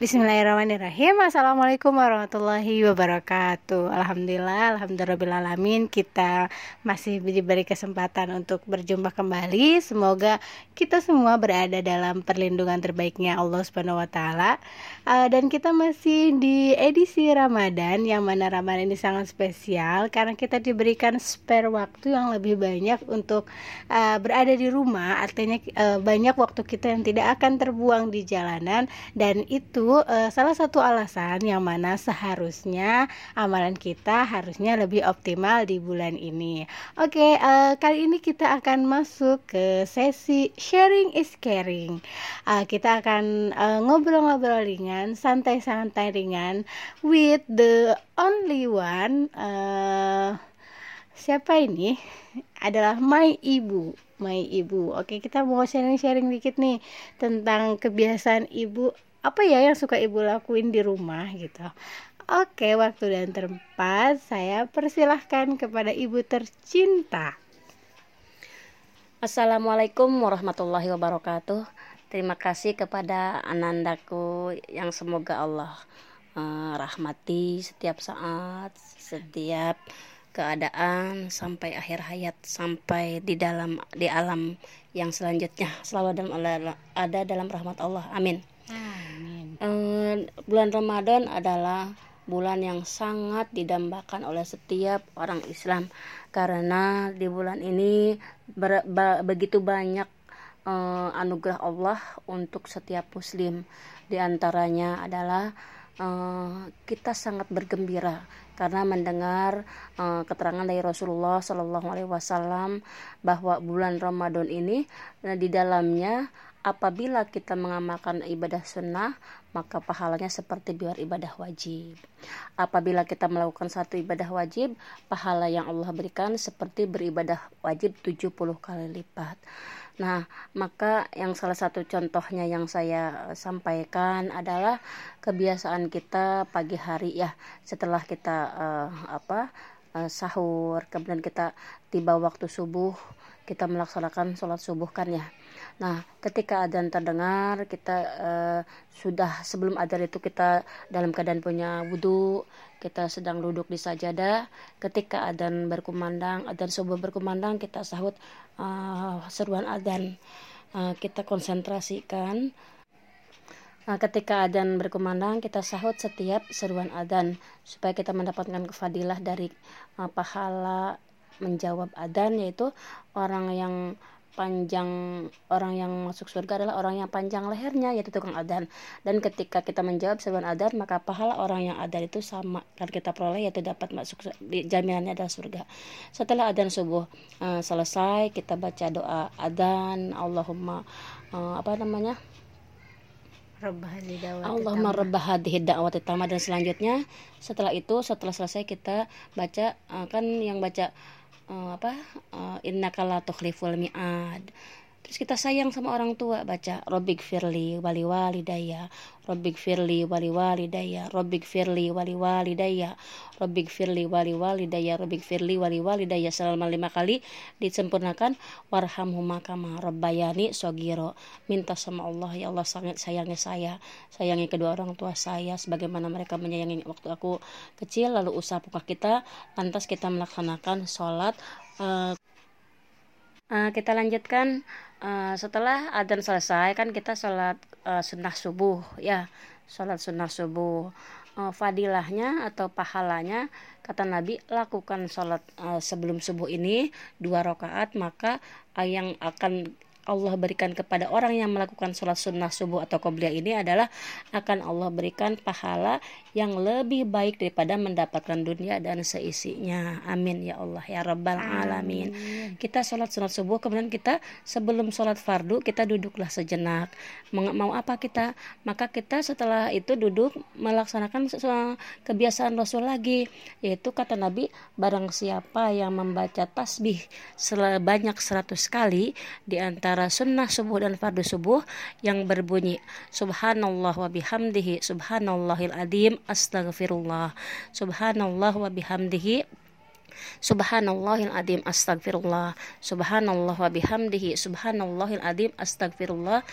Bismillahirrahmanirrahim. Assalamualaikum warahmatullahi wabarakatuh. Alhamdulillah Alhamdulillahirrahmanirrahim Kita masih diberi kesempatan untuk berjumpa kembali. Semoga kita semua berada dalam perlindungan terbaiknya Allah Subhanahu Wa Taala. Uh, Dan kita masih di edisi Ramadan Yang mana Ramadan ini sangat spesial Karena kita diberikan spare waktu yang lebih banyak Untuk uh, berada di rumah. Artinya uh, banyak waktu kita yang tidak akan terbuang di jalanan. Dan itu uh, salah satu alasan yang mana seharusnya amalan kita harusnya lebih optimal di bulan ini. Oke, eh, kali ini kita akan masuk ke sesi sharing is caring. Uh, kita akan ngobrol-ngobrol ringan, santai-santai ringan with the only one. Siapa ini? Adalah my ibu my ibu. Oke, kita mau sharing-sharing dikit nih tentang kebiasaan ibu apa ya yang suka ibu lakuin di rumah gitu Oke, waktu dan tempat saya persilahkan kepada ibu tercinta. Assalamualaikum warahmatullahi wabarakatuh. Terima kasih kepada anandaku yang semoga Allah uh, rahmati setiap saat, setiap keadaan sampai akhir hayat, sampai di dalam di alam yang selanjutnya selalu dalam ada dalam rahmat Allah. Amin. Uh, bulan Ramadan adalah bulan yang sangat didambakan oleh setiap orang Islam karena di bulan ini ber, ba, begitu banyak uh, anugerah Allah untuk setiap muslim. Di antaranya adalah uh, kita sangat bergembira karena mendengar uh, keterangan dari Rasulullah Shallallahu Alaihi Wasallam bahwa bulan Ramadan ini di dalamnya apabila kita mengamalkan ibadah sunnah maka pahalanya seperti biar ibadah wajib apabila kita melakukan satu ibadah wajib pahala yang Allah berikan seperti beribadah wajib 70 kali lipat Nah, maka yang salah satu contohnya yang saya sampaikan adalah kebiasaan kita pagi hari ya, setelah kita uh, apa uh, sahur, kemudian kita tiba waktu subuh, kita melaksanakan sholat subuh kan ya. Nah, ketika adzan terdengar, kita uh, sudah sebelum adzan itu kita dalam keadaan punya wudhu, kita sedang duduk di sajadah. Ketika adzan berkumandang, adzan subuh berkumandang, kita sahut uh, seruan adzan. Uh, kita konsentrasikan. Nah, ketika adzan berkumandang, kita sahut setiap seruan adzan supaya kita mendapatkan kefadilah dari uh, pahala menjawab adzan yaitu orang yang panjang orang yang masuk surga adalah orang yang panjang lehernya yaitu tukang adan dan ketika kita menjawab sebuah adan maka pahala orang yang adan itu sama kan kita peroleh yaitu dapat masuk jaminannya adalah surga. Setelah adan subuh uh, selesai kita baca doa adan Allahumma uh, apa namanya? Allahumma rabbah hadhihi da'wati dan selanjutnya setelah itu setelah selesai kita baca uh, kan yang baca uh, apa? Uh, innaka la tukhliful mi'ad terus kita sayang sama orang tua baca robik firli wali walidaya robik firli wali walidaya robik firli wali walidaya robik firli wali walidaya robik firli wali walidaya selama lima kali disempurnakan warhamhuma kama rabbayani sogiro minta sama Allah ya Allah sangat sayangi saya. Sayangi kedua orang tua saya sebagaimana mereka menyayangi waktu aku kecil. Lalu usaha pokok kita lantas kita melaksanakan sholat uh, uh, kita lanjutkan uh, setelah adzan selesai kan kita sholat uh, sunnah subuh ya. Sholat sunnah subuh. Uh, fadilahnya atau pahalanya kata Nabi lakukan sholat uh, sebelum subuh ini dua rakaat maka uh, yang akan Allah berikan kepada orang yang melakukan sholat sunnah subuh atau qobliyah ini adalah akan Allah berikan pahala yang lebih baik daripada mendapatkan dunia dan seisinya. Amin ya Allah ya Rabbal Alamin. Kita sholat sunnah subuh kemudian kita sebelum sholat fardu kita duduklah sejenak. Mau apa kita? Maka kita setelah itu duduk melaksanakan kebiasaan Rasul lagi yaitu kata Nabi barang siapa yang membaca tasbih sebanyak 100 kali di antara antara sunnah subuh dan fardu subuh yang berbunyi subhanallah wa bihamdihi subhanallahil adim astagfirullah subhanallah wa bihamdihi Subhanallahil adim astagfirullah Subhanallah wa bihamdihi Subhanallahil adim astagfirullah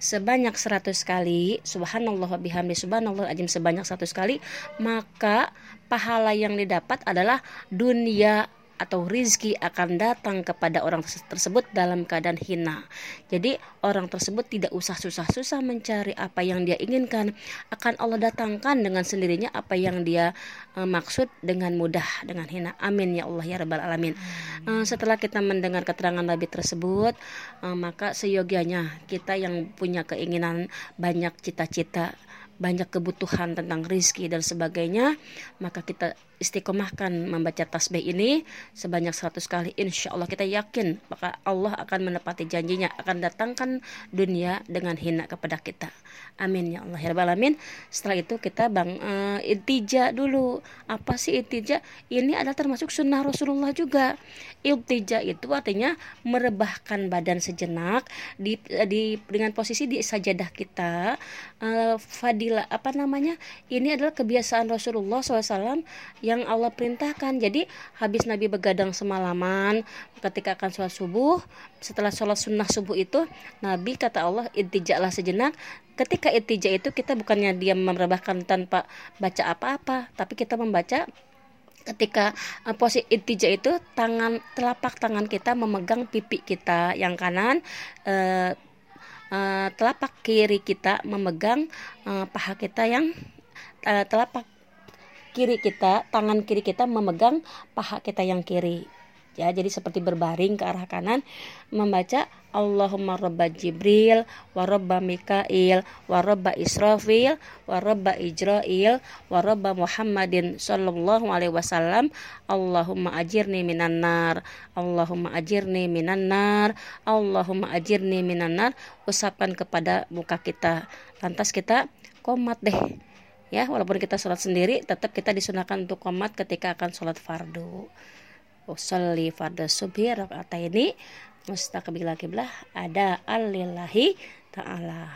sebanyak 100 kali subhanallah bihamdi subhanallah ajim sebanyak 100 kali maka pahala yang didapat adalah dunia atau rizki akan datang kepada orang tersebut dalam keadaan hina. Jadi orang tersebut tidak usah susah-susah mencari apa yang dia inginkan, akan Allah datangkan dengan sendirinya apa yang dia uh, maksud dengan mudah dengan hina. Amin ya Allah ya rabbal alamin. Uh, setelah kita mendengar keterangan Nabi tersebut, uh, maka seyogianya kita yang punya keinginan banyak cita-cita banyak kebutuhan tentang rizki dan sebagainya maka kita istiqomahkan membaca tasbih ini sebanyak 100 kali insya Allah kita yakin maka Allah akan menepati janjinya akan datangkan dunia dengan hina kepada kita. Amin ya Allah ya alamin. Setelah itu kita bang uh, intija dulu. Apa sih intija ini adalah termasuk sunnah Rasulullah juga. Iltija itu artinya merebahkan badan sejenak di, di dengan posisi di sajadah kita. Uh, fadilah apa namanya? Ini adalah kebiasaan Rasulullah SAW yang Allah perintahkan. Jadi habis Nabi begadang semalaman ketika akan sholat subuh setelah sholat sunnah subuh itu Nabi kata Allah intijaklah sejenak. Ketika intija itu kita bukannya diam merebahkan tanpa baca apa-apa tapi kita membaca ketika uh, posisi intija itu tangan telapak tangan kita memegang pipi kita yang kanan uh, uh, telapak kiri kita memegang uh, paha kita yang uh, telapak kiri kita tangan kiri kita memegang paha kita yang kiri. Ya jadi seperti berbaring ke arah kanan membaca Allahumma rabba Jibril wa rabba Mikail wa rabba Israfil wa rabba Ijrail wa rabba Muhammadin sallallahu alaihi wasallam. Allahumma ajirni minan nar Allahumma ajirni minan nar Allahumma ajirni minan nar. Usapkan kepada muka kita. Lantas kita komat deh ya walaupun kita sholat sendiri tetap kita disunahkan untuk komat ketika akan sholat fardu. Usalli fardu subhi ini mustaqbil kiblah ada alillahi taala.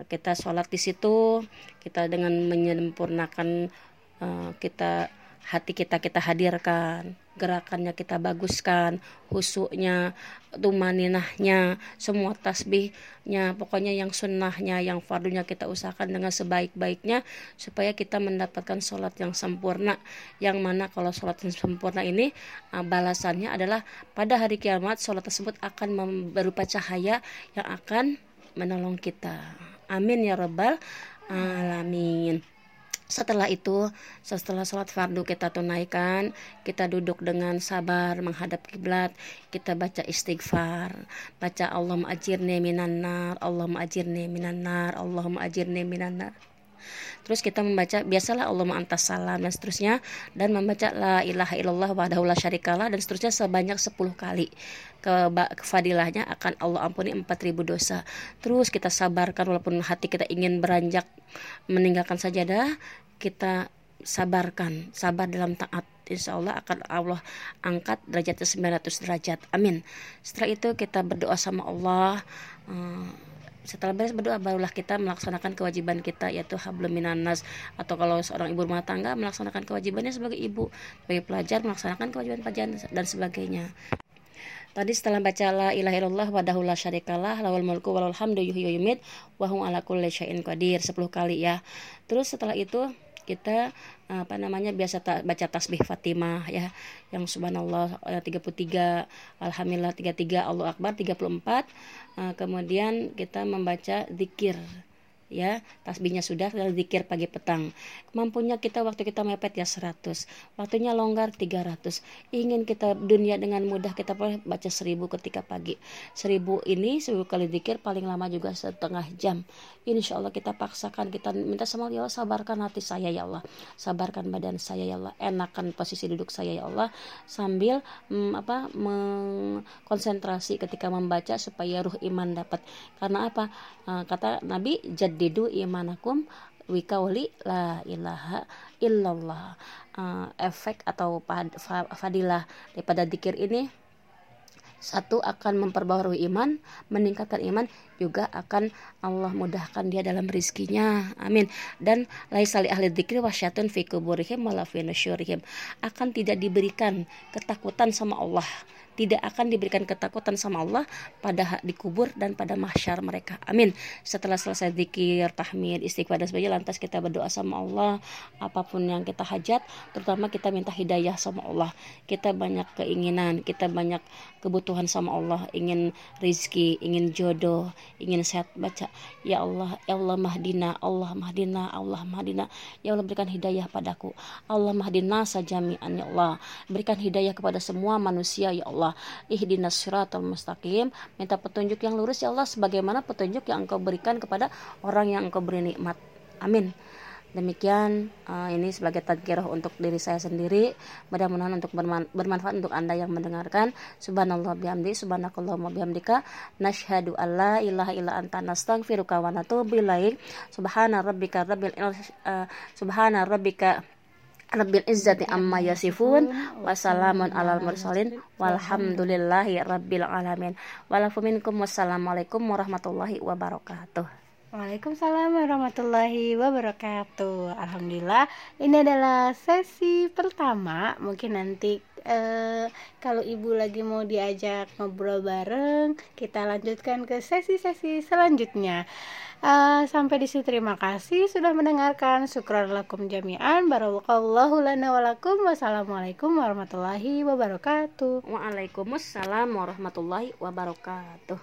Kita sholat di situ kita dengan menyempurnakan uh, kita hati kita kita hadirkan gerakannya kita baguskan husuknya tumaninahnya semua tasbihnya pokoknya yang sunnahnya yang fardunya kita usahakan dengan sebaik-baiknya supaya kita mendapatkan sholat yang sempurna. Yang mana kalau sholat yang sempurna ini uh, balasannya adalah pada hari kiamat sholat tersebut akan berupa cahaya yang akan menolong kita. Amin ya rabbal alamin setelah itu, setelah sholat fardu kita tunaikan, kita duduk dengan sabar menghadap kiblat, kita baca istighfar, baca Allahumma ajirni minan nar, Allahumma ajirni minan nar, Allahumma ajirni minan nar. Terus kita membaca biasalah Allahumma antas salam dan seterusnya dan membaca la ilaha illallah wahdahu la syarikalah dan seterusnya sebanyak 10 kali. Ke kefadilahnya akan Allah ampuni 4000 dosa. Terus kita sabarkan walaupun hati kita ingin beranjak meninggalkan sajadah, kita sabarkan, sabar dalam taat. Insya Allah akan Allah angkat derajatnya 900 derajat. Amin. Setelah itu kita berdoa sama Allah. Eh, setelah beres berdoa barulah kita melaksanakan kewajiban kita yaitu hablum minanas atau kalau seorang ibu rumah tangga melaksanakan kewajibannya sebagai ibu sebagai pelajar melaksanakan kewajiban pelajaran dan sebagainya. Tadi setelah baca la ilaha illallah wahdahu la syarikalah lawal mulku walal hamdu yumit wa hum ala kulli syai'in qadir. 10 kali ya. Terus setelah itu kita apa namanya biasa ta, baca tasbih Fatimah ya. Yang subhanallah 33 alhamdulillah 33 Allah akbar 34 uh, kemudian kita membaca zikir ya tasbihnya sudah tinggal zikir pagi petang. Mampunya kita waktu kita mepet ya 100 waktunya longgar 300 ingin kita dunia dengan mudah kita boleh baca 1000 ketika pagi. 1000 ini 1000 kali zikir paling lama juga setengah jam. Insya Allah kita paksakan kita minta sama Allah ya Allah sabarkan hati saya ya Allah. Sabarkan badan saya ya Allah. Enakan posisi duduk saya ya Allah. Sambil mm, apa mengkonsentrasi ketika membaca supaya ruh iman dapat. Karena apa? Uh, kata Nabi jadi jaddidu imanakum wikauli la ilaha illallah uh, efek atau fadilah daripada dikir ini satu akan memperbarui iman, meningkatkan iman, juga akan Allah mudahkan dia dalam rizkinya. Amin. Dan laisali ahli dzikri wasyatun fi kuburihim akan tidak diberikan ketakutan sama Allah tidak akan diberikan ketakutan sama Allah pada di kubur dan pada mahsyar mereka. Amin. Setelah selesai zikir tahmid istighfar dan sebagainya lantas kita berdoa sama Allah apa pun yang kita hajat terutama kita minta hidayah sama Allah. Kita banyak keinginan kita banyak kebutuhan sama Allah. Ingin rizki ingin jodoh ingin sehat. Baca ya Allah ya Allah mahdina Allah mahdina Allah mahdina. Ya Allah berikan hidayah padaku. Allah mahdina sajami'an ya Allah. Berikan hidayah kepada semua manusia ya Allah ihdinas siratal mustaqim. Minta petunjuk yang lurus ya Allah sebagaimana petunjuk yang engkau berikan kepada orang yang engkau beri nikmat. Amin. Demikian uh, ini sebagai tadkirah untuk diri saya sendiri. Mudah-mudahan untuk berman bermanfaat untuk anda yang mendengarkan. Subhanallah bihamdi subhanakallahumma bihamdika. Nashhadu alla ilaha illa anta nastaghfiruka wa natubu ilaik. Subhana rabbika rabbil uh, subhana rabbika Rabbil izzati amma yasifun. Wassalamun alal mursalin. Walhamdulillahi rabbil alamin. Walafuminkum wassalamualaikum warahmatullahi wabarakatuh. Waalaikumsalam warahmatullahi wabarakatuh. Alhamdulillah, ini adalah sesi pertama. Mungkin nanti eh, kalau ibu lagi mau diajak ngobrol bareng, kita lanjutkan ke sesi-sesi selanjutnya. Uh, sampai di sini terima kasih sudah mendengarkan. Syukran lakum jami'an. Barakallahu lana walakum. Wassalamualaikum warahmatullahi wabarakatuh. Waalaikumsalam warahmatullahi wabarakatuh.